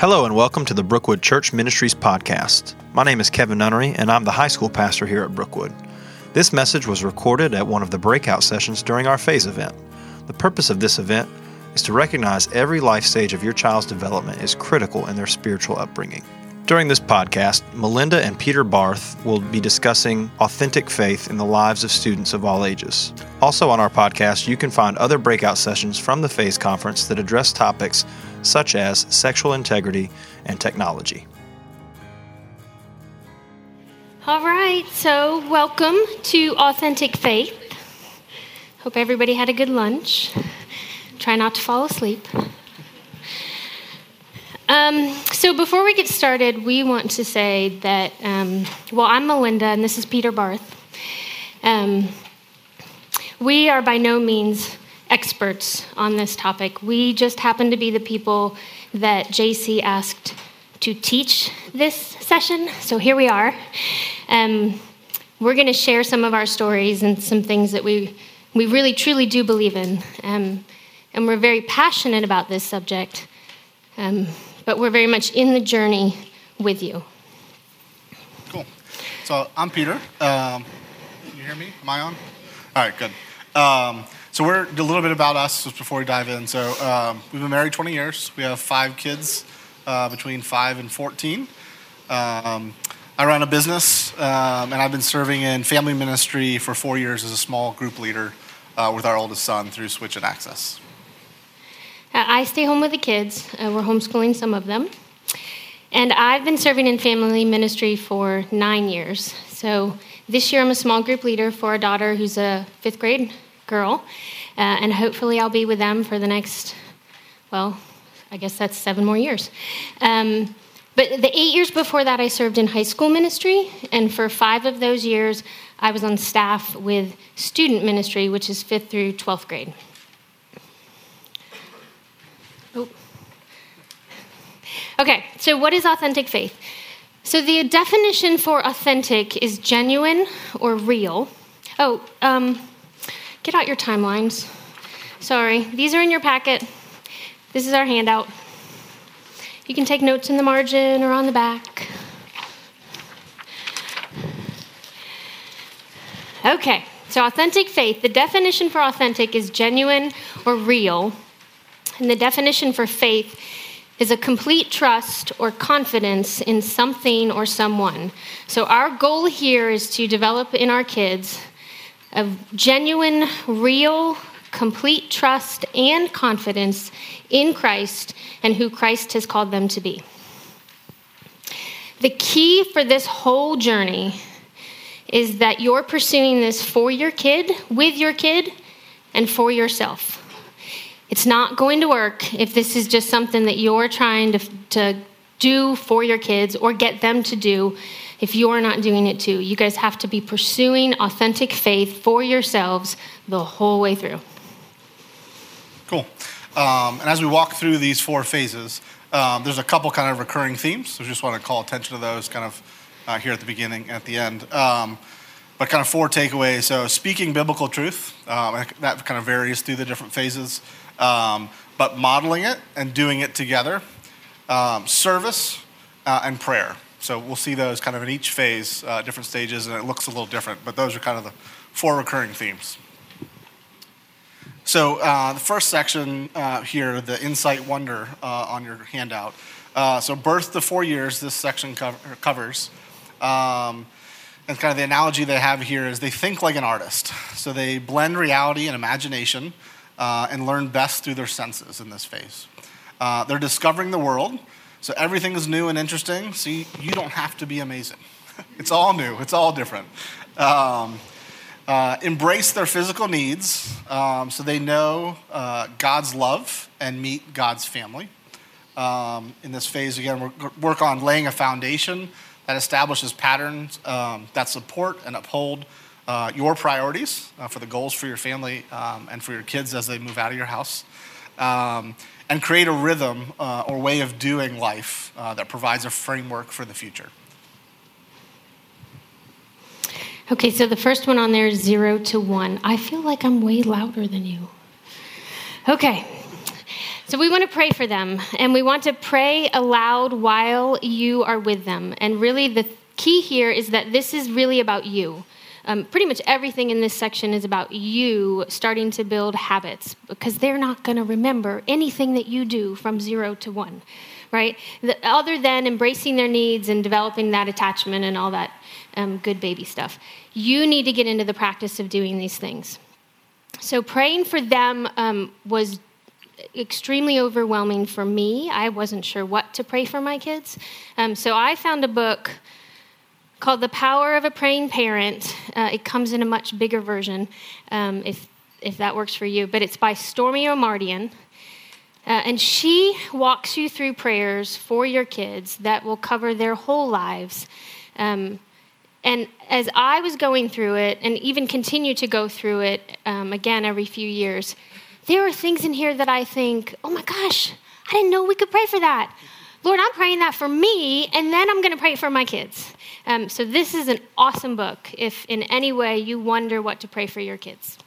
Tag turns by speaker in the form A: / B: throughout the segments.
A: Hello, and welcome to the Brookwood Church Ministries podcast. My name is Kevin Nunnery, and I'm the high school pastor here at Brookwood. This message was recorded at one of the breakout sessions during our phase event. The purpose of this event is to recognize every life stage of your child's development is critical in their spiritual upbringing. During this podcast, Melinda and Peter Barth will be discussing authentic faith in the lives of students of all ages. Also, on our podcast, you can find other breakout sessions from the Phase Conference that address topics such as sexual integrity and technology.
B: All right, so welcome to Authentic Faith. Hope everybody had a good lunch. Try not to fall asleep. Um, so, before we get started, we want to say that, um, well, I'm Melinda, and this is Peter Barth. Um, we are by no means experts on this topic. We just happen to be the people that JC asked to teach this session, so here we are. Um, we're going to share some of our stories and some things that we, we really truly do believe in. Um, and we're very passionate about this subject. Um, but we're very much in the journey with you.
C: Cool. So I'm Peter. Um, you hear me? Am I on? All right, good. So we're a little bit about us just before we dive in. So um, we've been married 20 years. We have five kids uh, between five and 14. Um, I run a business, um, and I've been serving in family ministry for four years as a small group leader uh, with our oldest son through Switch and Access.
B: Uh, I stay home with the kids. Uh, we're homeschooling some of them. And I've been serving in family ministry for nine years. So this year I'm a small group leader for a daughter who's a fifth grade girl. Uh, and hopefully I'll be with them for the next, well, I guess that's seven more years. Um, but the eight years before that, I served in high school ministry. And for five of those years, I was on staff with student ministry, which is fifth through 12th grade. Oh. Okay, so what is authentic faith? So the definition for authentic is genuine or real. Oh, um, get out your timelines. Sorry, these are in your packet. This is our handout. You can take notes in the margin or on the back. Okay, so authentic faith, the definition for authentic is genuine or real. And the definition for faith is a complete trust or confidence in something or someone. So, our goal here is to develop in our kids a genuine, real, complete trust and confidence in Christ and who Christ has called them to be. The key for this whole journey is that you're pursuing this for your kid, with your kid, and for yourself. It's not going to work if this is just something that you're trying to, to do for your kids or get them to do if you're not doing it too. You guys have to be pursuing authentic faith for yourselves the whole way through.
C: Cool. Um, and as we walk through these four phases, um, there's a couple kind of recurring themes. So just want to call attention to those kind of uh, here at the beginning at the end. Um, but kind of four takeaways. So speaking biblical truth, um, that kind of varies through the different phases. Um, but modeling it and doing it together. Um, service uh, and prayer. So we'll see those kind of in each phase, uh, different stages, and it looks a little different. But those are kind of the four recurring themes. So uh, the first section uh, here, the incite wonder uh, on your handout. Uh, so birth to four years, this section covers. Um, and kind of the analogy they have here is they think like an artist. So they blend reality and imagination uh, and learn best through their senses in this phase. Uh, they're discovering the world. So everything is new and interesting. See, you don't have to be amazing. it's all new, it's all different. Um, uh, embrace their physical needs um, so they know uh, God's love and meet God's family. Um, in this phase, again, we work on laying a foundation that establishes patterns um, that support and uphold uh, your priorities uh, for the goals for your family um, and for your kids as they move out of your house. And create a rhythm uh, or way of doing life uh, that provides a framework for the future.
B: Okay, so the first one on there is zero to one. I feel like I'm way louder than you. Okay, So we want to pray for them, and we want to pray aloud while you are with them. And really, the key here is that this is really about you. Um, pretty much everything in this section is about you starting to build habits because they're not going to remember anything that you do from zero to one, right? The, other than embracing their needs and developing that attachment and all that um, good baby stuff. You need to get into the practice of doing these things. So praying for them um, was extremely overwhelming for me. I wasn't sure what to pray for my kids. Um, so I found a book called The Power of a Praying Parent. Uh, it comes in a much bigger version, um, if, if that works for you, but it's by Stormie Omartian. Uh, and she walks you through prayers for your kids that will cover their whole lives. Um, and as I was going through it, and even continue to go through it um, again every few years, there are things in here that I think, oh my gosh, I didn't know we could pray for that. Lord, I'm praying that for me, and then I'm going to pray for my kids. Um, so, this is an awesome book if in any way you wonder what to pray for your kids.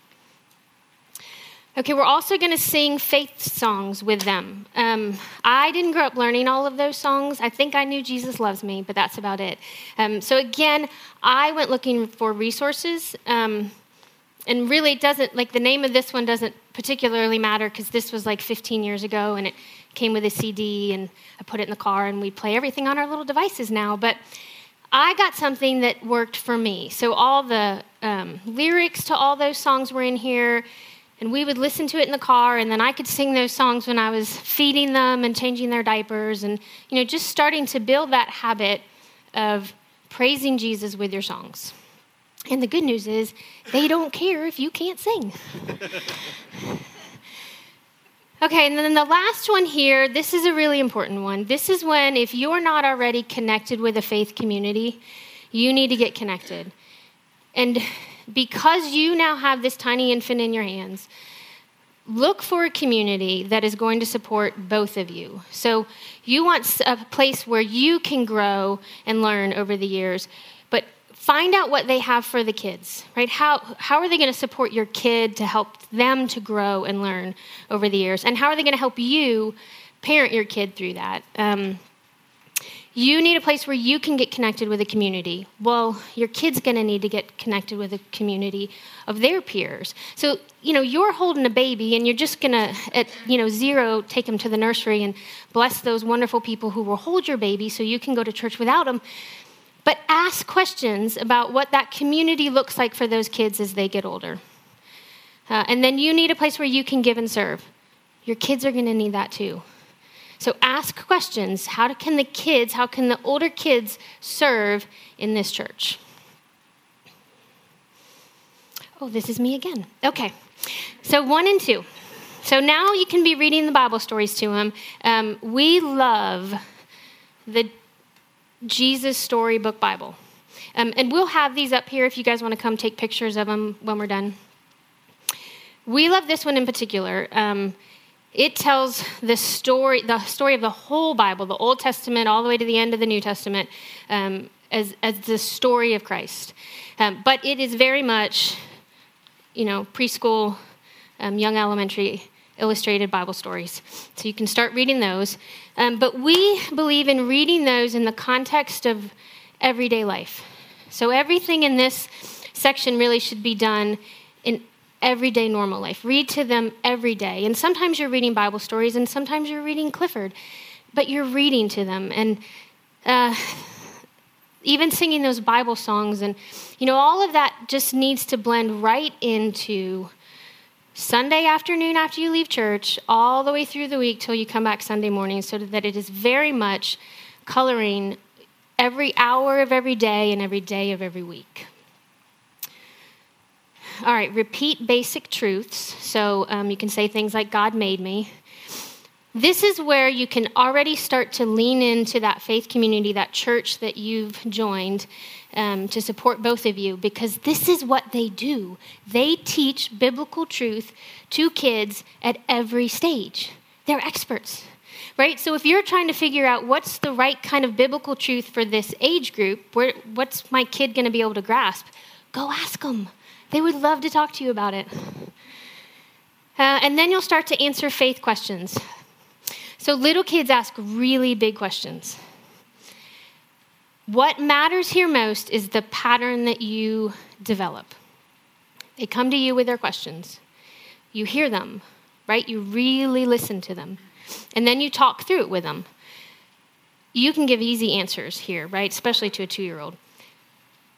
B: Okay, we're also going to sing faith songs with them. Um, I didn't grow up learning all of those songs. I think I knew Jesus loves me, but that's about it. Um, so, again, I went looking for resources. Um, and really, it doesn't, like, the name of this one doesn't particularly matter because this was like 15 years ago and it came with a CD, and I put it in the car, and we play everything on our little devices now. But I got something that worked for me. So all the um, lyrics to all those songs were in here, and we would listen to it in the car, and then I could sing those songs when I was feeding them and changing their diapers, and you know, just starting to build that habit of praising Jesus with your songs. And the good news is, they don't care if you can't sing. Okay, and then the last one here, this is a really important one. This is when, if you're not already connected with a faith community, you need to get connected. And because you now have this tiny infant in your hands, look for a community that is going to support both of you. So you want a place where you can grow and learn over the years find out what they have for the kids right? How, how are they going to support your kid to help them to grow and learn over the years? And how are they going to help you parent your kid through that? Um, you need a place where you can get connected with a community. Well your kid's going to need to get connected with a community of their peers. So you know you're holding a baby and you're just going to at you know zero take them to the nursery and bless those wonderful people who will hold your baby so you can go to church without them but ask questions about what that community looks like for those kids as they get older. Uh, and then you need a place where you can give and serve. Your kids are going to need that too. So ask questions. How can the kids, how can the older kids serve in this church? Oh, this is me again. Okay. So one and two. So now you can be reading the Bible stories to them. Um, we love the Jesus Storybook Bible. Um, and we'll have these up here if you guys want to come take pictures of them when we're done. We love this one in particular. Um, it tells the story, the story of the whole Bible, the Old Testament all the way to the end of the New Testament, um, as, as the story of Christ. Um, but it is very much, you know, preschool, um, young elementary illustrated Bible stories. So you can start reading those. Um, but we believe in reading those in the context of everyday life. So everything in this section really should be done in everyday normal life. Read to them every day. And sometimes you're reading Bible stories, and sometimes you're reading Clifford, but you're reading to them. And uh, even singing those Bible songs, and you know, all of that just needs to blend right into Sunday afternoon after you leave church, all the way through the week till you come back Sunday morning, so that it is very much coloring every hour of every day and every day of every week. All right, repeat basic truths. So um, you can say things like, God made me. This is where you can already start to lean into that faith community, that church that you've joined, um, to support both of you because this is what they do. They teach biblical truth to kids at every stage. They're experts, right? So if you're trying to figure out what's the right kind of biblical truth for this age group, where, what's my kid going to be able to grasp? Go ask them. They would love to talk to you about it. Uh, and then you'll start to answer faith questions. So little kids ask really big questions. What matters here most is the pattern that you develop. They come to you with their questions. You hear them, right? You really listen to them. And then you talk through it with them. You can give easy answers here, right? Especially to a two year old.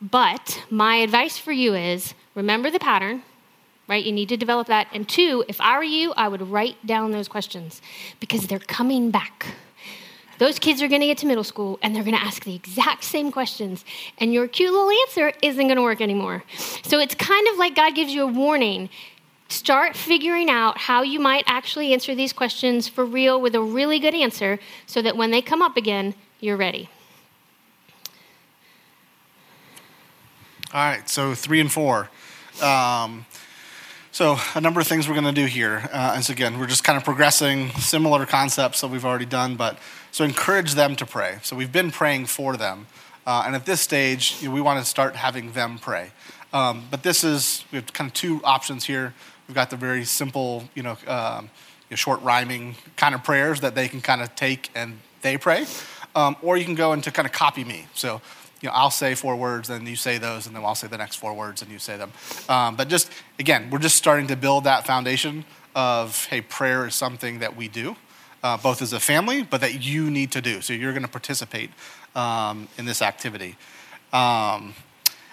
B: But my advice for you is remember the pattern, right? You need to develop that. And two, if I were you, I would write down those questions because they're coming back. Those kids are going to get to middle school and they're going to ask the exact same questions, and your cute little answer isn't going to work anymore. So it's kind of like God gives you a warning. Start figuring out how you might actually answer these questions for real with a really good answer so that when they come up again, you're ready.
C: All right, so three and four. Um, so a number of things we're going to do here. Uh, and again, we're just kind of progressing similar concepts that we've already done, but so encourage them to pray. So we've been praying for them. Uh, and at this stage, you know, we want to start having them pray. Um, but this is, we have kind of two options here. We've got the very simple, you know, um, you know, short rhyming kind of prayers that they can kind of take and they pray. Um, or you can go into kind of copy me. So you know, I'll say four words, and you say those, and then I'll say the next four words, and you say them. Um, but just again, we're just starting to build that foundation of hey, prayer is something that we do, uh, both as a family, but that you need to do. So you're going to participate um, in this activity, um,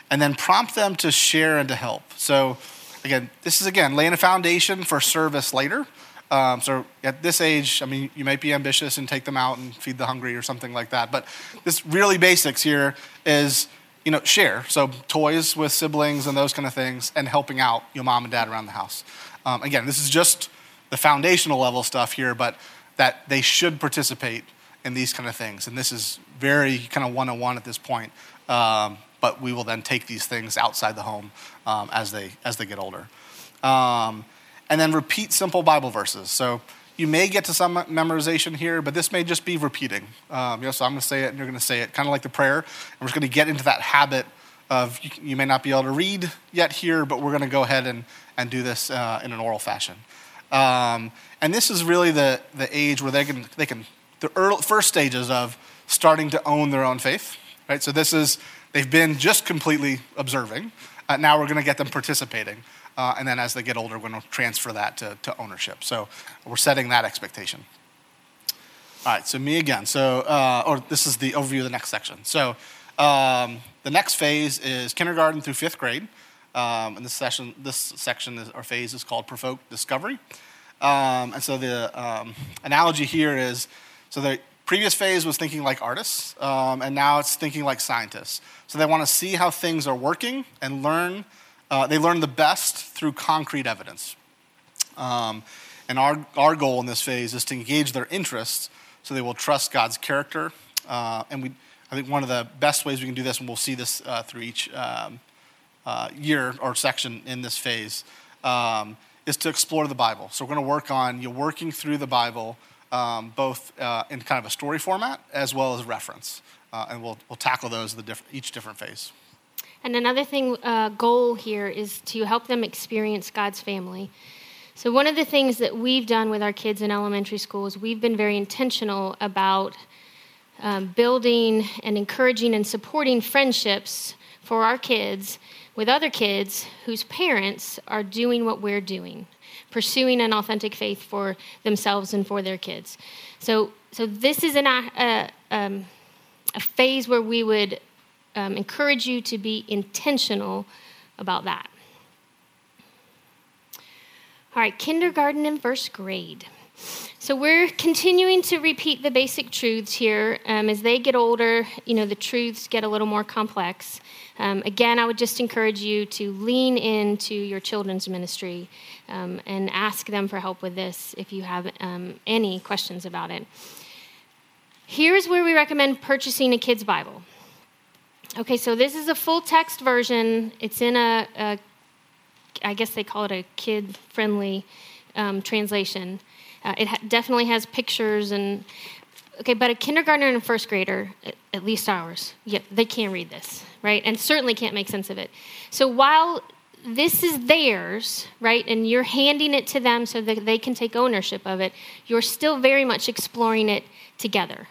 C: and then prompt them to share and to help. So again, this is again laying a foundation for service later. Um, so at this age, I mean, you might be ambitious and take them out and feed the hungry or something like that. But this really basics here is, you know, share. So toys with siblings and those kind of things, and helping out your mom and dad around the house. Um, again, this is just the foundational level stuff here, but that they should participate in these kind of things. And this is very kind of one on one at this point. Um, but we will then take these things outside the home um, as they as they get older. Um, and then repeat simple Bible verses. So you may get to some memorization here, but this may just be repeating. Um, you know, so I'm going to say it, and you're going to say it, kind of like the prayer. And we're just going to get into that habit of you, you, may not be able to read yet here, but we're going to go ahead and, and do this uh, in an oral fashion. Um, and this is really the, the age where they can, they can the early, first stages of starting to own their own faith. Right? So this is, they've been just completely observing. Uh, now we're going to get them participating. Uh, and then as they get older, we're going to transfer that to, to ownership. So we're setting that expectation. All right, so me again. So, uh, or this is the overview of the next section. So, um, the next phase is kindergarten through fifth grade, um, and this session, this section is, or phase is called provoke discovery. Um, and so the um, analogy here is, so the previous phase was thinking like artists, um, and now it's thinking like scientists. So they want to see how things are working and learn uh, they learn the best through concrete evidence. Um, and our, our goal in this phase is to engage their interests so they will trust God's character. Uh, and we, I think one of the best ways we can do this, and we'll see this uh, through each um, uh, year or section in this phase, um, is to explore the Bible. So we're going to work on you working through the Bible, um, both uh, in kind of a story format as well as reference. Uh, and we'll, we'll tackle those the diff- each different phase.
B: And another thing, uh, goal here is to help them experience God's family. So, one of the things that we've done with our kids in elementary school is we've been very intentional about um, building and encouraging and supporting friendships for our kids with other kids whose parents are doing what we're doing, pursuing an authentic faith for themselves and for their kids. So, so this is an, uh, um, a phase where we would um, encourage you to be intentional about that. All right, kindergarten and first grade. So we're continuing to repeat the basic truths here. Um, as they get older, you know, the truths get a little more complex. Um, again, I would just encourage you to lean into your children's ministry um, and ask them for help with this if you have um, any questions about it. Here's where we recommend purchasing a kid's Bible. Okay, so this is a full text version. It's in a, a I guess they call it a kid friendly um, translation. Uh, it ha- definitely has pictures and, okay, but a kindergartner and a first grader, at least ours, yeah, they can't read this, right? And certainly can't make sense of it. So while this is theirs, right? And you're handing it to them so that they can take ownership of it. You're still very much exploring it together.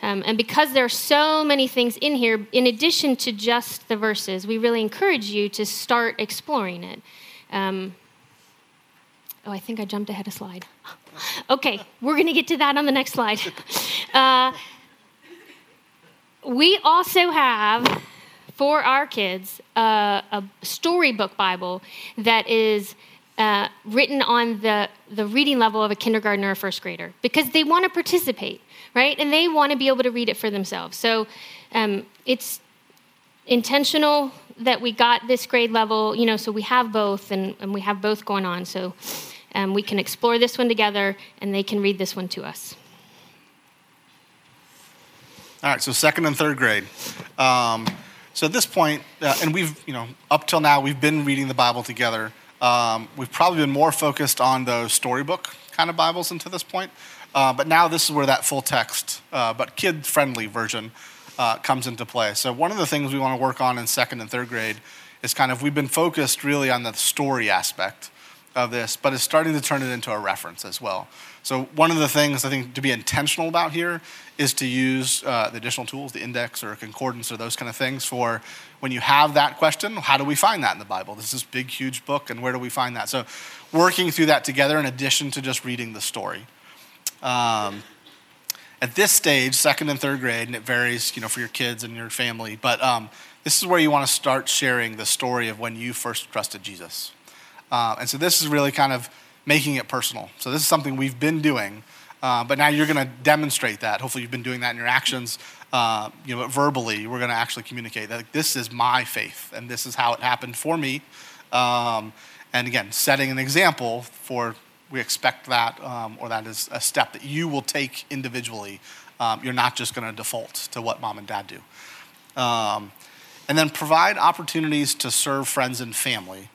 B: Um, and because there are so many things in here, in addition to just the verses, we really encourage you to start exploring it. Um, oh, I think I jumped ahead a slide. Okay, we're going to get to that on the next slide. Uh, we also have for our kids uh, a storybook Bible that is uh, written on the, the reading level of a kindergartner or first grader because they want to participate, right? And they want to be able to read it for themselves. So um, it's intentional that we got this grade level, you know, so we have both and, and we have both going on. So um, we can explore this one together and they can read this one to us.
C: All right, so second and third grade. Um, so at this point, uh, and we've, you know, up till now, we've been reading the Bible together. Um, we've probably been more focused on those storybook kind of Bibles until this point. Uh, but now this is where that full text, uh, but kid friendly version uh, comes into play. So one of the things we want to work on in second and third grade is kind of, we've been focused really on the story aspect of this, but it's starting to turn it into a reference as well. So one of the things I think to be intentional about here is to use uh, the additional tools, the index or concordance or those kind of things for when you have that question, how do we find that in the Bible? This is big, huge book, and where do we find that? So working through that together in addition to just reading the story. Um, at this stage, second and third grade, and it varies, you know, for your kids and your family, but um, this is where you want to start sharing the story of when you first trusted Jesus. Uh, and so this is really kind of making it personal. So this is something we've been doing uh, but now you're going to demonstrate that. Hopefully, you've been doing that in your actions. Uh, you know, verbally, we're going to actually communicate that this is my faith, and this is how it happened for me. Um, and again, setting an example for we expect that, um, or that is a step that you will take individually. Um, you're not just going to default to what mom and dad do. Um, and then provide opportunities to serve friends and family.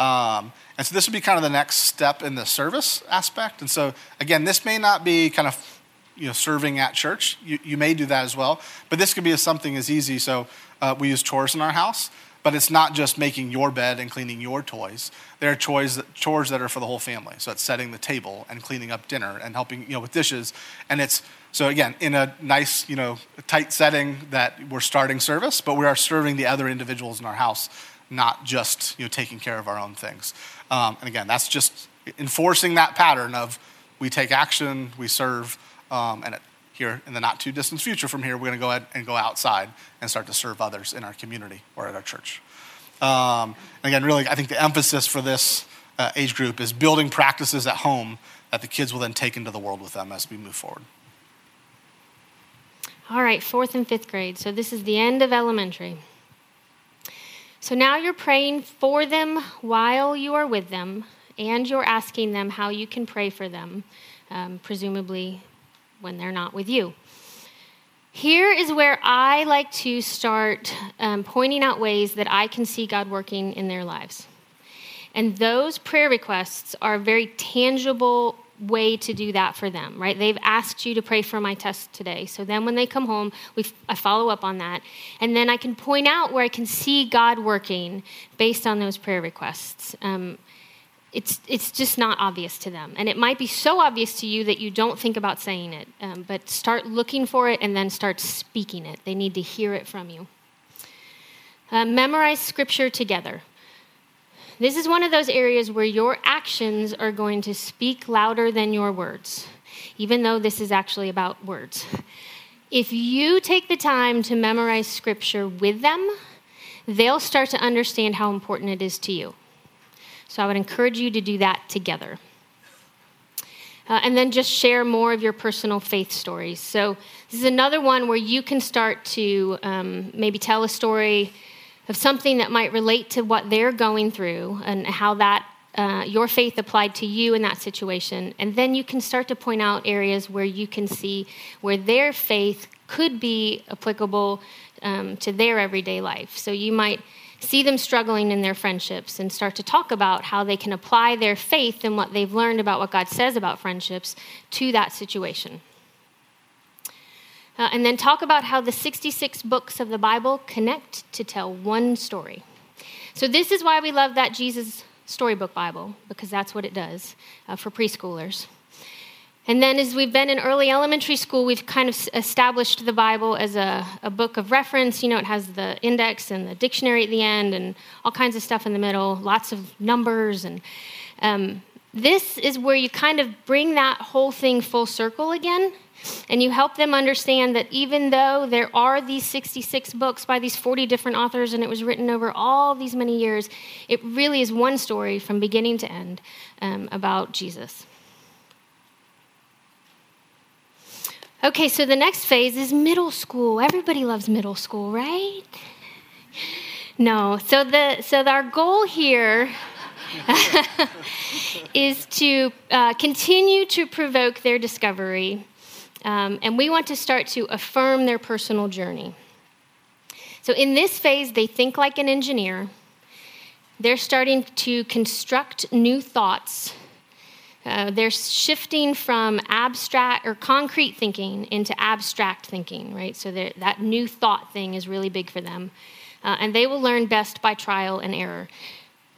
C: Um, and so this would be kind of the next step in the service aspect. And so again, this may not be kind of you know serving at church. You, you may do that as well, but this could be something as easy. So uh, we use chores in our house, but it's not just making your bed and cleaning your toys. There are chores that, chores that are for the whole family. So it's setting the table and cleaning up dinner and helping you know with dishes. And it's so again in a nice you know tight setting that we're starting service, but we are serving the other individuals in our house not just you know, taking care of our own things. Um, and again, that's just enforcing that pattern of we take action, we serve, um, and it, here in the not too distant future from here, we're going to go ahead and go outside and start to serve others in our community or at our church. Um, and again, really, I think the emphasis for this uh, age group is building practices at home that the kids will then take into the world with them as we move forward.
B: All right, fourth and fifth grade. So this is the end of elementary. So now you're praying for them while you are with them, and you're asking them how you can pray for them, um, presumably when they're not with you. Here is where I like to start um, pointing out ways that I can see God working in their lives. And those prayer requests are very tangible way to do that for them, right? They've asked you to pray for my test today. So then when they come home, we, I follow up on that. And then I can point out where I can see God working based on those prayer requests. Um, it's, it's just not obvious to them. And it might be so obvious to you that you don't think about saying it. Um, but start looking for it and then start speaking it. They need to hear it from you. Uh, memorize scripture together. This is one of those areas where your actions are going to speak louder than your words, even though this is actually about words. If you take the time to memorize scripture with them, they'll start to understand how important it is to you. So I would encourage you to do that together. Uh, and then just share more of your personal faith stories. So, this is another one where you can start to um, maybe tell a story of something that might relate to what they're going through and how that uh, your faith applied to you in that situation. And then you can start to point out areas where you can see where their faith could be applicable um, to their everyday life. So you might see them struggling in their friendships and start to talk about how they can apply their faith and what they've learned about what God says about friendships to that situation. Uh, and then talk about how the 66 books of the Bible connect to tell one story. So, this is why we love that Jesus storybook Bible, because that's what it does uh, for preschoolers. And then, as we've been in early elementary school, we've kind of established the Bible as a, a, book of reference. You know, it has the index and the dictionary at the end and all kinds of stuff in the middle, lots of numbers. And um, this is where you kind of bring that whole thing full circle again. And you help them understand that even though there are these 66 books by these 40 different authors and it was written over all these many years, it really is one story from beginning to end um, about Jesus. Okay, so the next phase is middle school. Everybody loves middle school, right? No. So the so our goal here is to uh, continue to provoke their discovery, um, and we want to start to affirm their personal journey. So in this phase, they think like an engineer. They're starting to construct new thoughts uh, they're shifting from abstract or concrete thinking into abstract thinking, right? So that new thought thing is really big for them. Uh, and they will learn best by trial and error,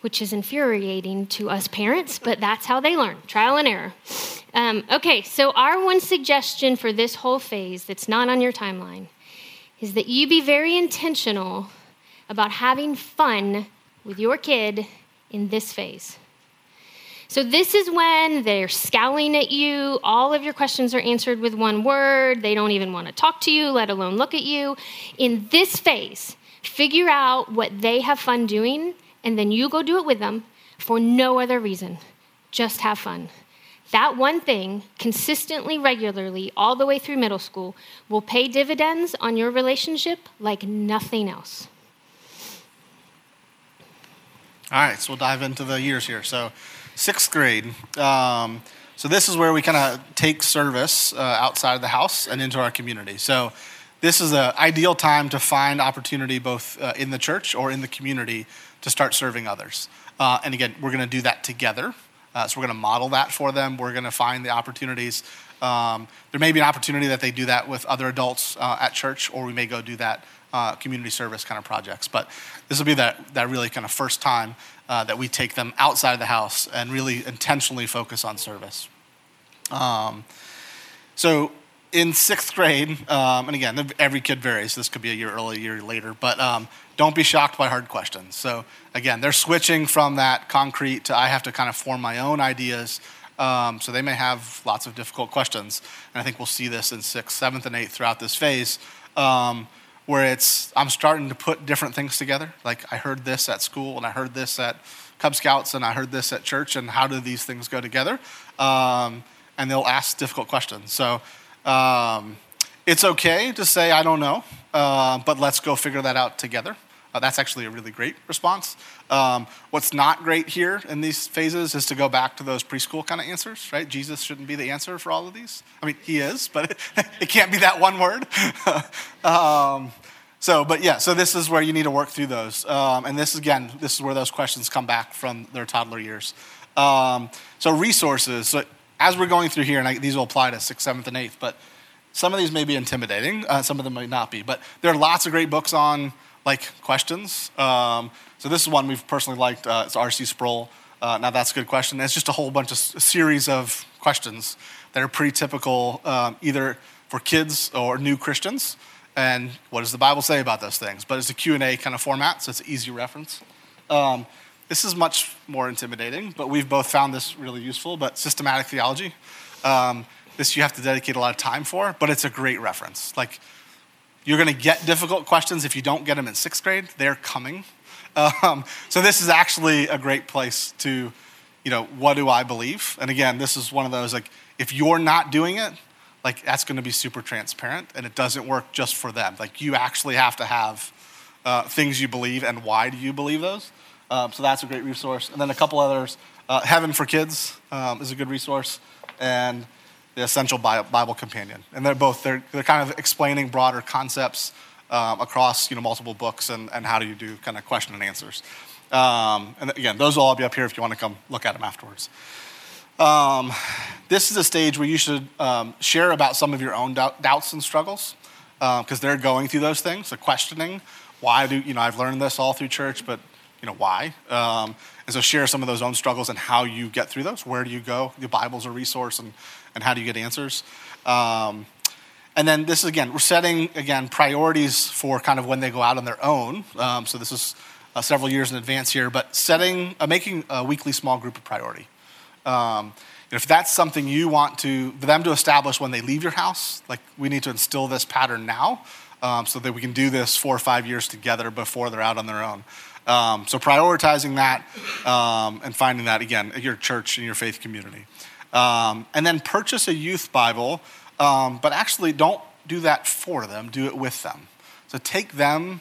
B: which is infuriating to us parents, but that's how they learn trial and error. Um, okay, so our one suggestion for this whole phase that's not on your timeline is that you be very intentional about having fun with your kid in this phase. So, this is when they're scowling at you. All of your questions are answered with one word. They don't even want to talk to you, let alone look at you. In this phase, figure out what they have fun doing, and then you go do it with them for no other reason. Just have fun. That one thing, consistently, regularly, all the way through middle school, will pay dividends on your relationship like nothing else.
C: All right, so we'll dive into the years here. So, sixth grade. Um, so this is where we kind of take service uh, outside of the house and into our community. So this is an ideal time to find opportunity both uh, in the church or in the community to start serving others. Uh, and again, we're going to do that together. Uh, so we're going to model that for them. We're going to find the opportunities. Um, there may be an opportunity that they do that with other adults uh, at church, or we may go do that uh, community service kind of projects. But this will be that, that really kind of first time uh, that we take them outside of the house and really intentionally focus on service. Um, so in sixth grade, um, and again, every kid varies. This could be a year early, a year later, but um, don't be shocked by hard questions. So again, they're switching from that concrete to I have to kind of form my own ideas. Um, so they may have lots of difficult questions, and I think we'll see this in sixth, seventh, and eighth throughout this phase. Um, where it's I'm starting to put different things together. Like I heard this at school, and I heard this at Cub Scouts, and I heard this at church, and how do these things go together? Um, and they'll ask difficult questions. So um, it's okay to say I don't know, uh, but let's go figure that out together. Uh, that's actually a really great response. Um, what's not great here in these phases is to go back to those preschool kind of answers, right? Jesus shouldn't be the answer for all of these. I mean, he is, but it, it can't be that one word. um, so, but yeah, so this is where you need to work through those. Um, and this, again, this is where those questions come back from their toddler years. Um, so, resources. So as we're going through here, and I, these will apply to sixth, seventh, and eighth, but some of these may be intimidating, uh, some of them might not be. But there are lots of great books on like questions. Um, so this is one we've personally liked. Uh, it's R.C. Sproul. Uh, now that's a good question. It's just a whole bunch of series of questions that are pretty typical, um, either for kids or new Christians. And what does the Bible say about those things? But it's a Q&A kind of format, so it's an easy reference. Um, this is much more intimidating, but we've both found this really useful. But systematic theology, um, this you have to dedicate a lot of time for, but it's a great reference. Like you're going to get difficult questions if you don't get them in sixth grade. They're coming. Um, so this is actually a great place to, you know, what do I believe? And again, this is one of those like if you're not doing it, like that's going to be super transparent, and it doesn't work just for them. Like you actually have to have uh, things you believe and why do you believe those. Um, so that's a great resource. And then a couple others. Uh, Heaven for Kids um, is a good resource, and the Essential Bible Companion. And they're both, they're, they're kind of explaining broader concepts um, across you know, multiple books and, and how do you do kind of question and answers. Um, and again, those will all be up here if you want to come look at them afterwards. Um, this is a stage where you should um, share about some of your own doubt, doubts and struggles because uh, they're going through those things, the questioning. Why do, you know, I've learned this all through church, but you know, why. Um, and so share some of those own struggles and how you get through those. Where do you go? The Bible's a resource, and, and how do you get answers? Um, and then this is again, we're setting again priorities for kind of when they go out on their own. Um, so this is uh, several years in advance here, but setting, uh, making a weekly small group a priority. Um, if that's something you want to, for them to establish when they leave your house, like we need to instill this pattern now um, so that we can do this four or five years together before they're out on their own. Um, so prioritizing that um, and finding that again at your church and your faith community. Um, and then purchase a youth Bible, um, but actually don't do that for them, do it with them. So take them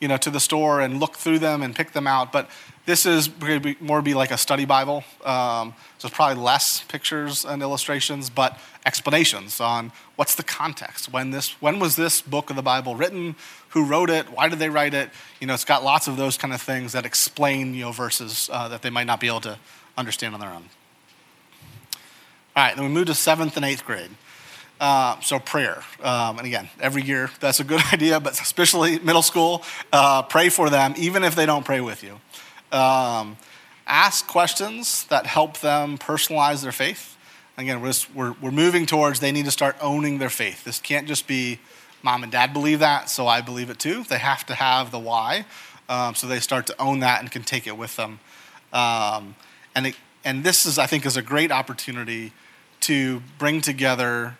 C: you know, to the store and look through them and pick them out. But this is going to be more be like a study Bible. Um, so it's probably less pictures and illustrations, but explanations on what's the context. When this, when was this book of the Bible written? Who wrote it? Why did they write it? You know, it's got lots of those kind of things that explain you know verses uh, that they might not be able to understand on their own. All right, then we move to seventh and eighth grade. Uh, so prayer, um, and again, every year that's a good idea, but especially middle school, uh, pray for them, even if they don't pray with you. Um, ask questions that help them personalize their faith. Again, we're, just, we're, we're moving towards they need to start owning their faith. This can't just be mom and dad believe that, so I believe it too. They have to have the why, um, so they start to own that and can take it with them. Um, and it, and this is, I think, is a great opportunity to bring together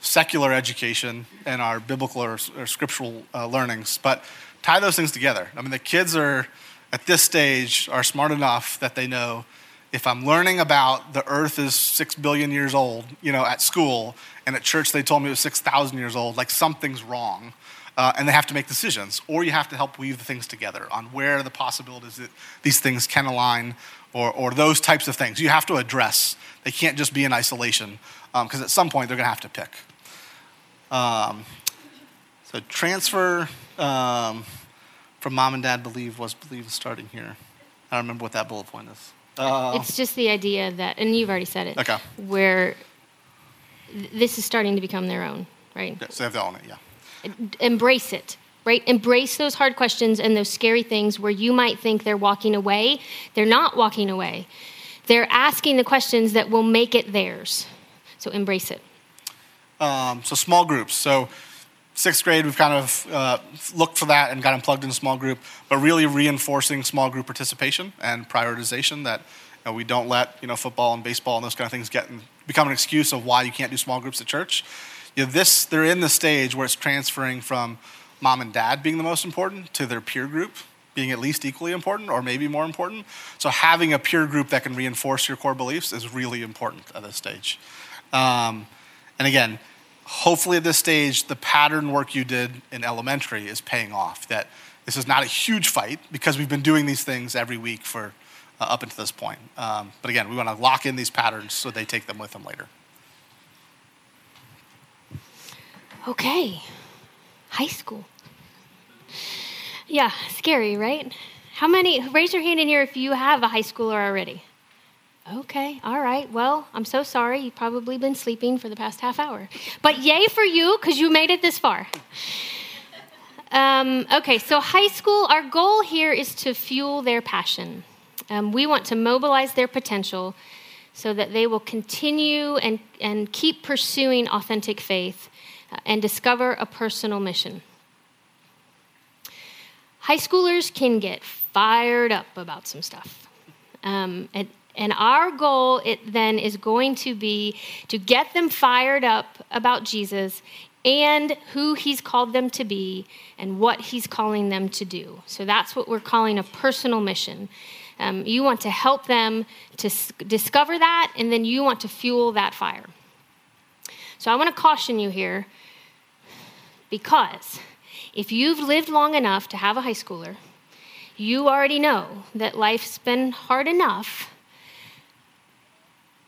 C: secular education and our biblical or, or scriptural uh, learnings, but tie those things together. I mean, the kids are at this stage are smart enough that they know if I'm learning about the earth is six billion years old, you know, at school, and at church they told me it was 6,000 years old, like something's wrong. Uh, and they have to make decisions, or you have to help weave the things together on where the possibilities that these things can align, or, or those types of things. You have to address. They can't just be in isolation, because um, at some point they're going to have to pick. Um, so transfer um, from mom and dad believe was believe starting here. I don't remember what that bullet point is.
B: Uh, it's just the idea that, and you've already said it.
C: Okay.
B: Where th- this is starting to become their own, right?
C: Yeah, so they have to own yeah.
B: Embrace it, right? Embrace those hard questions and those scary things where you might think they're walking away. They're not walking away. They're asking the questions that will make it theirs. So embrace it.
C: Um, so small groups. So sixth grade, we've kind of uh, looked for that and got them plugged in small group, but really reinforcing small group participation and prioritization that you know, we don't let you know football and baseball and those kind of things get become an excuse of why you can't do small groups at church. You know, this they're in the stage where it's transferring from mom and dad being the most important to their peer group being at least equally important or maybe more important. So having a peer group that can reinforce your core beliefs is really important at this stage. Um, and again, hopefully at this stage, the pattern work you did in elementary is paying off. That this is not a huge fight because we've been doing these things every week for uh, up until this point. Um, but again, we want to lock in these patterns so they take them with them later.
B: Okay, high school. Yeah, scary, right? How many, raise your hand in here if you have a high schooler already. Okay, all right. Well, I'm so sorry. You've probably been sleeping for the past half hour. But yay for you, because you made it this far. Um, okay, so high school, our goal here is to fuel their passion. Um, we want to mobilize their potential so that they will continue and, and keep pursuing authentic faith and discover a personal mission. High schoolers can get fired up about some stuff. Um, and and our goal it then is going to be to get them fired up about Jesus and who he's called them to be and what he's calling them to do. So that's what we're calling a personal mission. Um, you want to help them to s- discover that, and then you want to fuel that fire. So I want to caution you here because if you've lived long enough to have a high schooler, you already know that life's been hard enough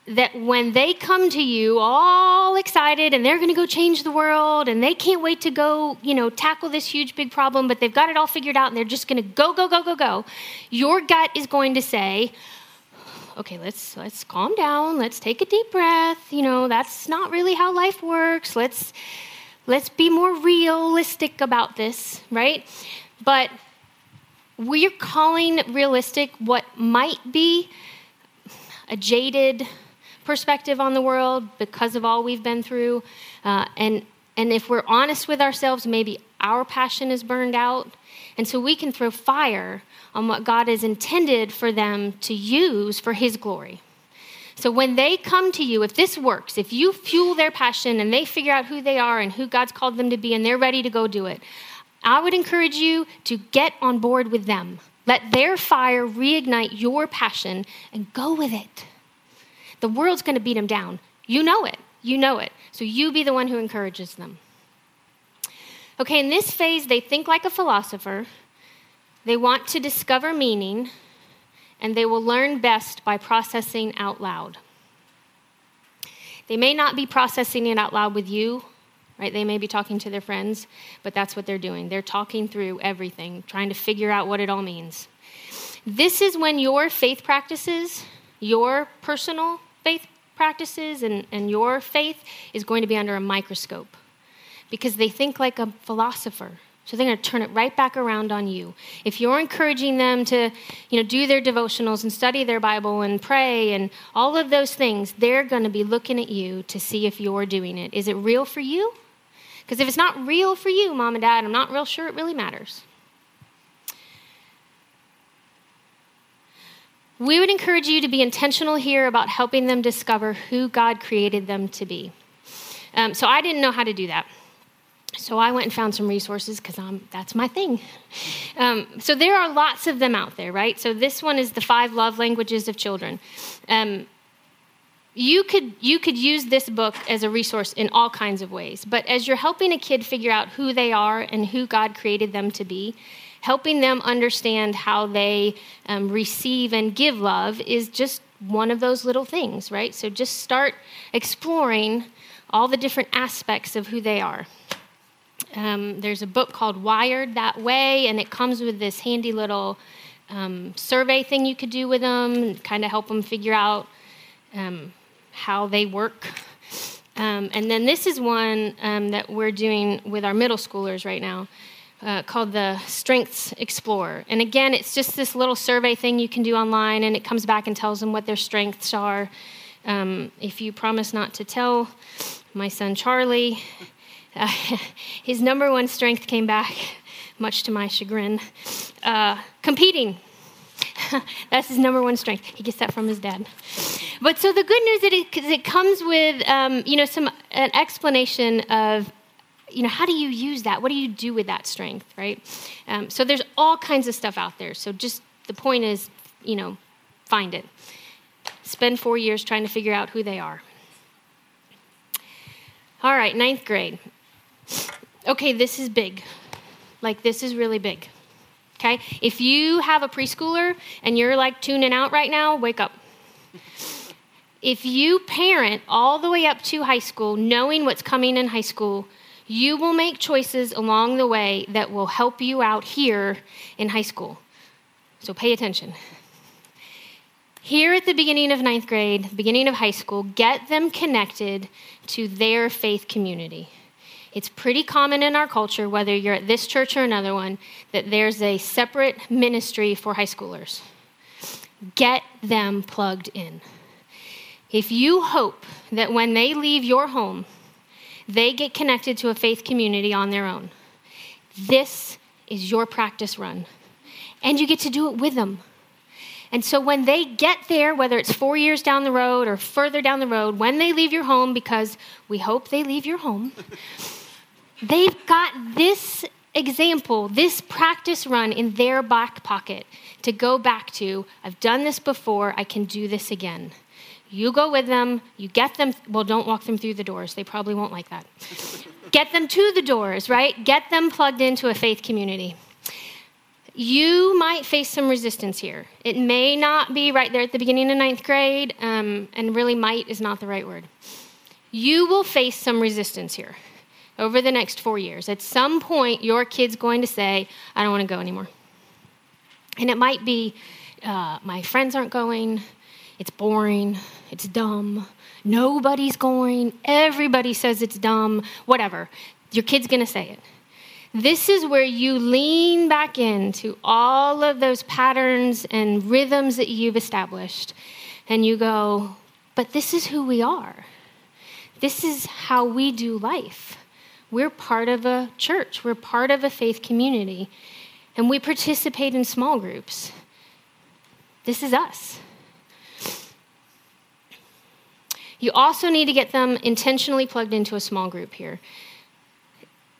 B: that when they come to you all excited and they're going to go change the world and they can't wait to go, you know, tackle this huge big problem, but they've got it all figured out and they're just going to go go go go go, your gut is going to say, "Okay, let's let's calm down. Let's take a deep breath. You know, that's not really how life works. Let's let's be more realistic about this, right?" But we're calling realistic what might be a jaded perspective on the world because of all we've been through. Uh, and, and if we're honest with ourselves, maybe our passion is burned out. And so we can throw fire on what God has intended for them to use for His glory. So when they come to you, if this works, if you fuel their passion and they figure out who they are and who God's called them to be and they're ready to go do it, I would encourage you to get on board with them. Let their fire reignite your passion and go with it. The world's going to beat them down. You know it. You know it. So you be the one who encourages them. Okay, in this phase, they think like a philosopher. They want to discover meaning and they will learn best by processing out loud. They may not be processing it out loud with you, right? They may be talking to their friends, but that's what they're doing. They're talking through everything, trying to figure out what it all means. This is when your faith practices, your personal faith practices, and, and your faith is going to be under a microscope because they think like a philosopher. So they're going to turn it right back around on you. If you're encouraging them to, you know, do their devotionals and study their Bible and pray and all of those things, they're going to be looking at you to see if you're doing it. Is it real for you? Because if it's not real for you, mom and dad, I'm not real sure it really matters. We would encourage you to be intentional here about helping them discover who God created them to be. Um, so I didn't know how to do that. So I went and found some resources because that's my thing. Um, so there are lots of them out there, right? So this one is the five love languages of children. Um, you could you could use this book as a resource in all kinds of ways. But as you're helping a kid figure out who they are and who God created them to be, helping them understand how they um, receive and give love is just one of those little things, right? So just start exploring all the different aspects of who they are. Um, there's a book called Wired That Way, and it comes with this handy little um, survey thing you could do with them, kind of help them figure out um, how they work. Um, and then this is one um, that we're doing with our middle schoolers right now. Uh, called the Strengths Explorer. And again, it's just this little survey thing you can do online, and it comes back and tells them what their strengths are. Um, if you promise not to tell my son Charlie, his number one strength came back, much to my chagrin. Uh, competing. That's his number one strength. He gets that from his dad. But so the good news is it, it comes with, um, you know, some an explanation of, you know, how do you use that? What do you do with that strength, right? Um, so there's all kinds of stuff out there. So just the point is, you know, find it. Spend four years trying to figure out who they are. All right, ninth grade okay, this is big. Like, this is really big. Okay? If you have a preschooler and you're like tuning out right now, wake up. If you parent all the way up to high school, knowing what's coming in high school, you will make choices along the way that will help you out here in high school. So pay attention. Here at the beginning of ninth grade, beginning of high school, get them connected to their faith community. It's pretty common in our culture, whether you're at this church or another one, that there's a separate ministry for high schoolers. Get them plugged in. If you hope that when they leave your home, they get connected to a faith community on their own, this is your practice run. And you get to do it with them. And so when they get there, whether it's four years down the road or further down the road, when they leave your home, because we hope they leave your home, They've got this example, this practice run in their back pocket to go back to. I've done this before, I can do this again. You go with them, you get them, well, don't walk them through the doors. They probably won't like that. get them to the doors, right? Get them plugged into a faith community. You might face some resistance here. It may not be right there at the beginning of ninth grade, um, and really, might is not the right word. You will face some resistance here over the next four years. At some point, your kid's going to say, I don't want to go anymore. And it might be, uh, my friends aren't going, it's boring, it's dumb, nobody's going, everybody says it's dumb, whatever. Your kid's going to say it. This is where you lean back into all of those patterns and rhythms that you've established. And you go, but this is who we are. This is how we do life. We're part of a church, we're part of a faith community, and we participate in small groups. This is us. You also need to get them intentionally plugged into a small group here.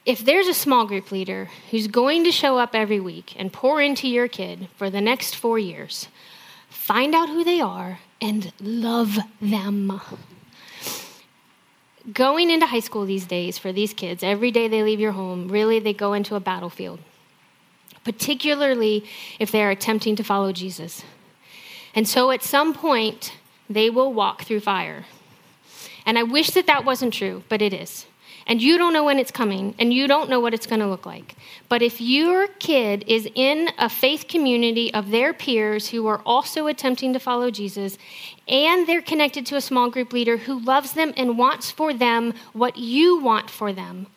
B: If there's a small group leader who's going to show up every week and pour into your kid for the next four years, find out who they are and love them. Going into high school these days for these kids, every day they leave your home, really they go into a battlefield, particularly if they're attempting to follow Jesus. And so at some point, they will walk through fire. And I wish that that wasn't true, but it is. And you don't know when it's coming, and you don't know what it's going to look like. But if your kid is in a faith community of their peers who are also attempting to follow Jesus, and they're connected to a small group leader who loves them and wants for them what you want for them,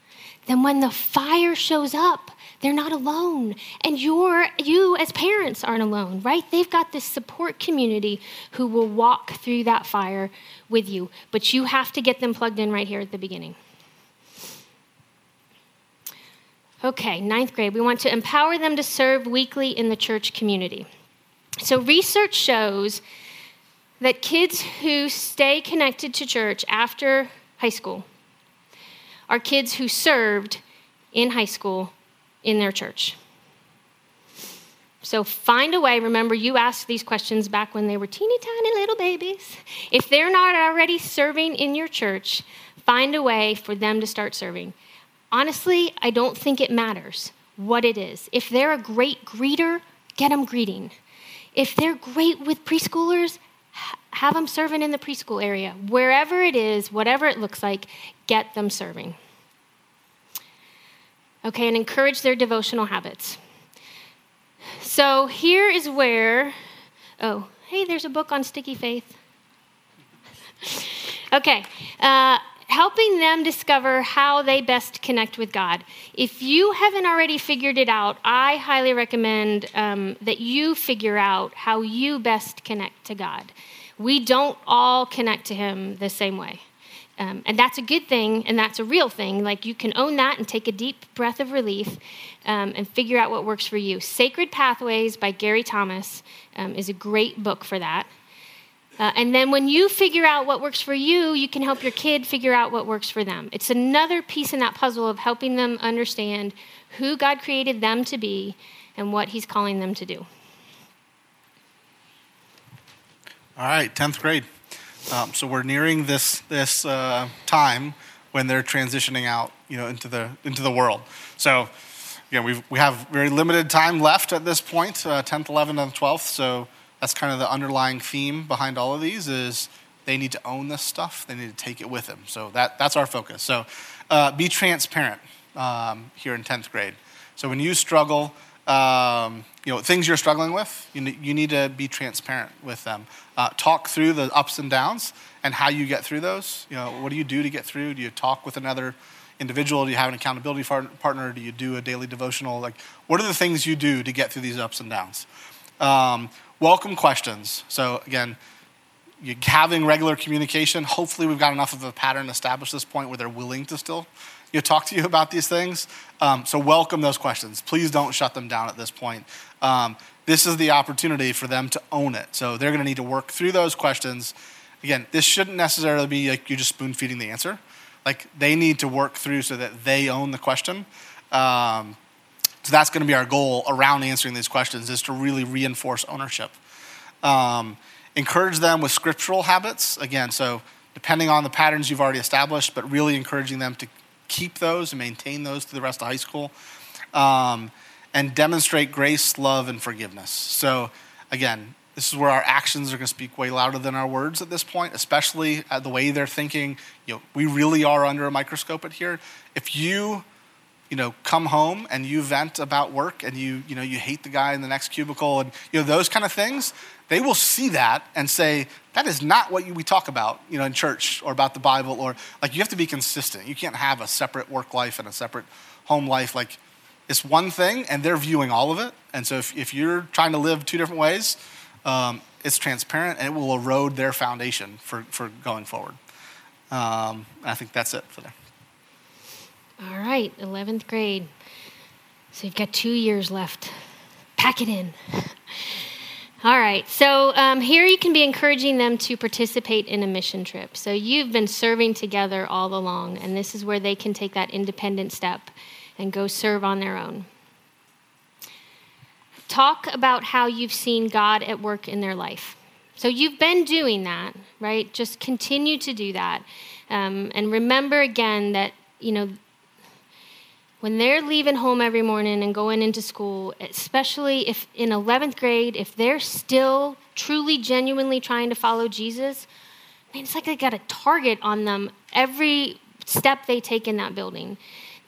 B: then when the fire shows up, they're not alone. And you're, you, as parents, aren't alone, right? They've got this support community who will walk through that fire with you. But you have to get them plugged in right here at the beginning. Okay, ninth grade. We want to empower them to serve weekly in the church community. So, research shows that kids who stay connected to church after high school are kids who served in high school in their church. So find a way. Remember, you asked these questions back when they were teeny tiny little babies. If they're not already serving in your church, find a way for them to start serving. Honestly, I don't think it matters what it is. If they're a great greeter, get them greeting. If they're great with preschoolers, have them serving in the preschool area. Wherever it is, whatever it looks like, get them serving. Okay, and encourage their devotional habits. So here is where, oh, hey, there's a book on sticky faith. okay, uh, helping them discover how they best connect with God. If you haven't already figured it out, I highly recommend um, that you figure out how you best connect to God. We don't all connect to Him the same way. Um, and that's a good thing, and that's a real thing. Like you can own that and take a deep breath of relief um, and figure out what works for you. Sacred Pathways by Gary Thomas um, is a great book for that. Uh, and then when you figure out what works for you, you can help your kid figure out what works for them. It's another piece in that puzzle of helping them understand who God created them to be and what He's calling them to do.
C: All right, 10th grade. Um, so we're nearing this this uh, time when they're transitioning out, you know, into the into the world. So, again, we we have very limited time left at this point, uh, 10th, 11th, and 12th. So that's kind of the underlying theme behind all of these is they need to own this stuff. They need to take it with them. So that that's our focus. So uh, be transparent um, here in 10th grade. So when you struggle um, you know, things you're struggling with, you, you need to be transparent with them. Uh, talk through the ups and downs and how you get through those. You know, what do you do to get through? Do you talk with another individual? Do you have an accountability partner? Do you do a daily devotional? Like, what are the things you do to get through these ups and downs? Um, welcome questions. So again, you having regular communication. Hopefully, we've got enough of a pattern established at this point where they're willing to still you know, talk to you about these things. Um, so welcome those questions. Please don't shut them down at this point. Um, this is the opportunity for them to own it. So they're going to need to work through those questions. Again, this shouldn't necessarily be like you're just spoon feeding the answer. Like they need to work through so that they own the question. Um, so that's going to be our goal around answering these questions is to really reinforce ownership. Um, encourage them with scriptural habits. Again, so depending on the patterns you've already established, but really encouraging them to keep those and maintain those through the rest of high school, um, and demonstrate grace, love, and forgiveness. So, again, this is where our actions are going to speak way louder than our words at this point, especially at the way they're thinking. You know, we really are under a microscope at here. If you, you know, come home and you vent about work and you, you know, you hate the guy in the next cubicle and you know those kind of things, they will see that and say, that is not what we talk about, you know, in church or about the Bible or like you have to be consistent. You can't have a separate work life and a separate home life. Like it's one thing and they're viewing all of it. And so if, if you're trying to live two different ways, um, it's transparent and it will erode their foundation for, for going forward. Um, I think that's it for them.
B: All right, 11th grade. So you've got two years left. Pack it in. All right, so um, here you can be encouraging them to participate in a mission trip. So you've been serving together all along, and this is where they can take that independent step and go serve on their own. Talk about how you've seen God at work in their life. So you've been doing that, right? Just continue to do that. Um, and remember again that, you know, when they're leaving home every morning and going into school, especially if in 11th grade, if they're still truly, genuinely trying to follow Jesus, man, it's like they got a target on them every step they take in that building.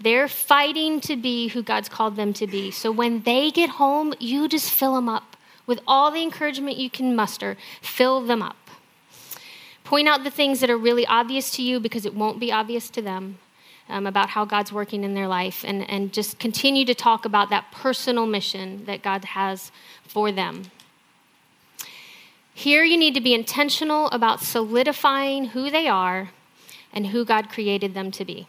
B: They're fighting to be who God's called them to be. So when they get home, you just fill them up with all the encouragement you can muster. Fill them up. Point out the things that are really obvious to you because it won't be obvious to them um, about how God's working in their life, and, and just continue to talk about that personal mission that God has for them. Here, you need to be intentional about solidifying who they are and who God created them to be.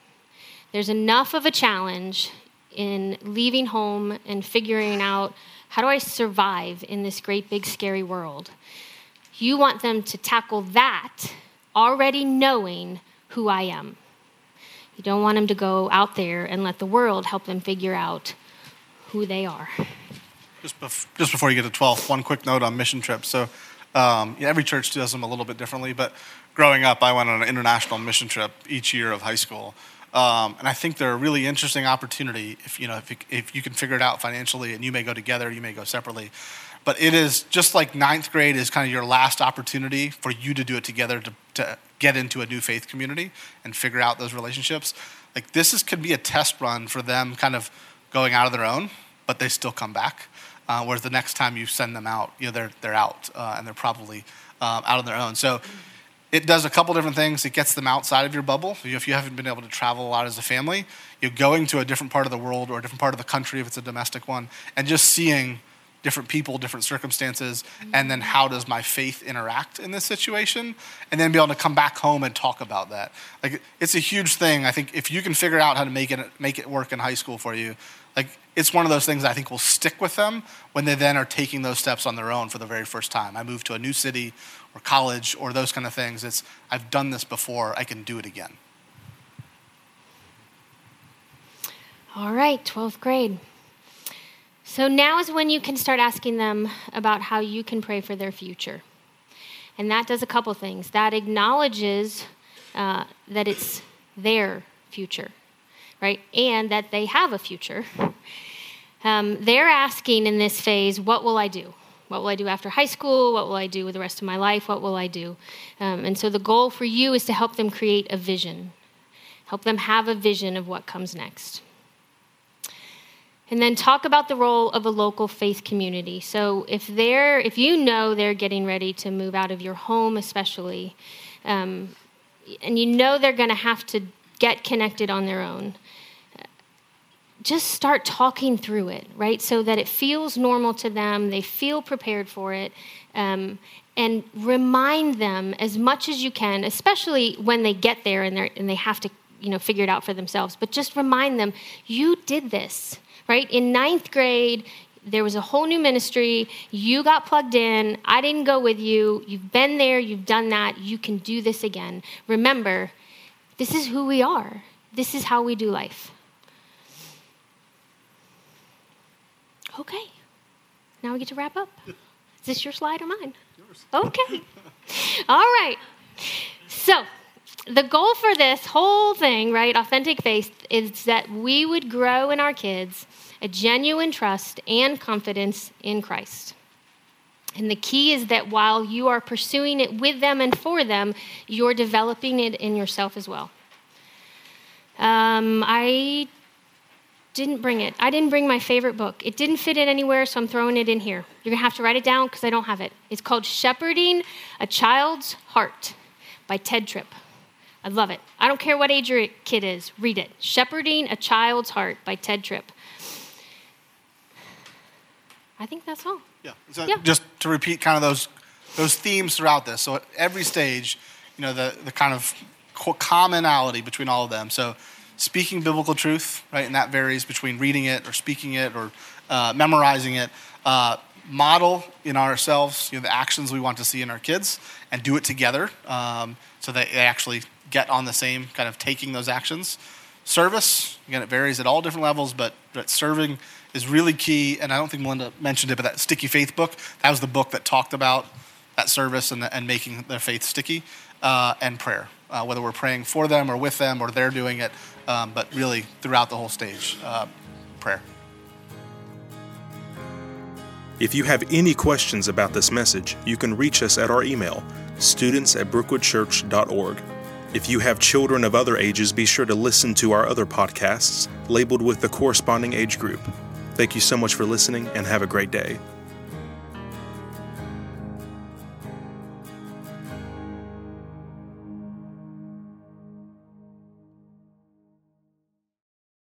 B: There's enough of a challenge in leaving home and figuring out how do I survive in this great, big, scary world. You want them to tackle that already knowing who I am. You don't want them to go out there and let the world help them figure out who they are.
C: Just, bef- just before you get to 12, one quick note on mission trips. So, um, yeah, every church does them a little bit differently, but growing up, I went on an international mission trip each year of high school. Um, and I think they're a really interesting opportunity if you know if if you can figure it out financially, and you may go together, you may go separately. But it is just like ninth grade is kind of your last opportunity for you to do it together to, to get into a new faith community and figure out those relationships. Like this is could be a test run for them, kind of going out of their own, but they still come back. Uh, whereas the next time you send them out, you know they're they're out uh, and they're probably um, out on their own. So it does a couple different things. It gets them outside of your bubble. If you haven't been able to travel a lot as a family, you're going to a different part of the world or a different part of the country if it's a domestic one, and just seeing different people, different circumstances, mm-hmm. and then how does my faith interact in this situation? And then be able to come back home and talk about that. Like it's a huge thing. I think if you can figure out how to make it make it work in high school for you, like it's one of those things I think will stick with them when they then are taking those steps on their own for the very first time. I moved to a new city or college or those kind of things. It's I've done this before, I can do it again.
B: All right, 12th grade. So now is when you can start asking them about how you can pray for their future. And that does a couple things. That acknowledges uh, that it's their future, right? And that they have a future. Um, they're asking in this phase, What will I do? What will I do after high school? What will I do with the rest of my life? What will I do? Um, and so the goal for you is to help them create a vision, help them have a vision of what comes next. And then talk about the role of a local faith community. So if they're, if you know they're getting ready to move out of your home, especially, um, and you know they're going to have to get connected on their own, just start talking through it, right? So that it feels normal to them, they feel prepared for it, um, and remind them as much as you can, especially when they get there and, and they have to, you know, figure it out for themselves. But just remind them, you did this right? In ninth grade, there was a whole new ministry. You got plugged in. I didn't go with you. You've been there. You've done that. You can do this again. Remember, this is who we are, this is how we do life. Okay. Now we get to wrap up. Is this your slide or mine?
C: Yours.
B: Okay. All right. So, the goal for this whole thing, right, authentic faith, is that we would grow in our kids a genuine trust and confidence in Christ. And the key is that while you are pursuing it with them and for them, you're developing it in yourself as well. Um, I didn't bring it. I didn't bring my favorite book. It didn't fit in anywhere, so I'm throwing it in here. You're going to have to write it down because I don't have it. It's called Shepherding a Child's Heart by Tedd Tripp. I love it. I don't care what age your kid is, read it. Shepherding a Child's Heart by Tedd Tripp. I think that's all.
C: Yeah. So
B: Yeah.
C: just to repeat kind of those those themes throughout this. So at every stage, you know, the the kind of commonality between all of them. So speaking biblical truth, right, and that varies between reading it or speaking it or uh, memorizing it. Uh, model in ourselves, you know, the actions we want to see in our kids, and do it together, um, so that they actually get on the same kind of taking those actions. Service, again, it varies at all different levels, but, but serving is really key. And I don't think Melinda mentioned it, but that Sticky Faith book, that was the book that talked about that service and, and making their faith sticky, uh, and prayer, uh, whether we're praying for them or with them or they're doing it, um, but really throughout the whole stage, uh, prayer.
D: If you have any questions about this message, you can reach us at our email, students at brookwoodchurch.org. If you have children of other ages, be sure to listen to our other podcasts labeled with the corresponding age group. Thank you so much for listening and have a great day.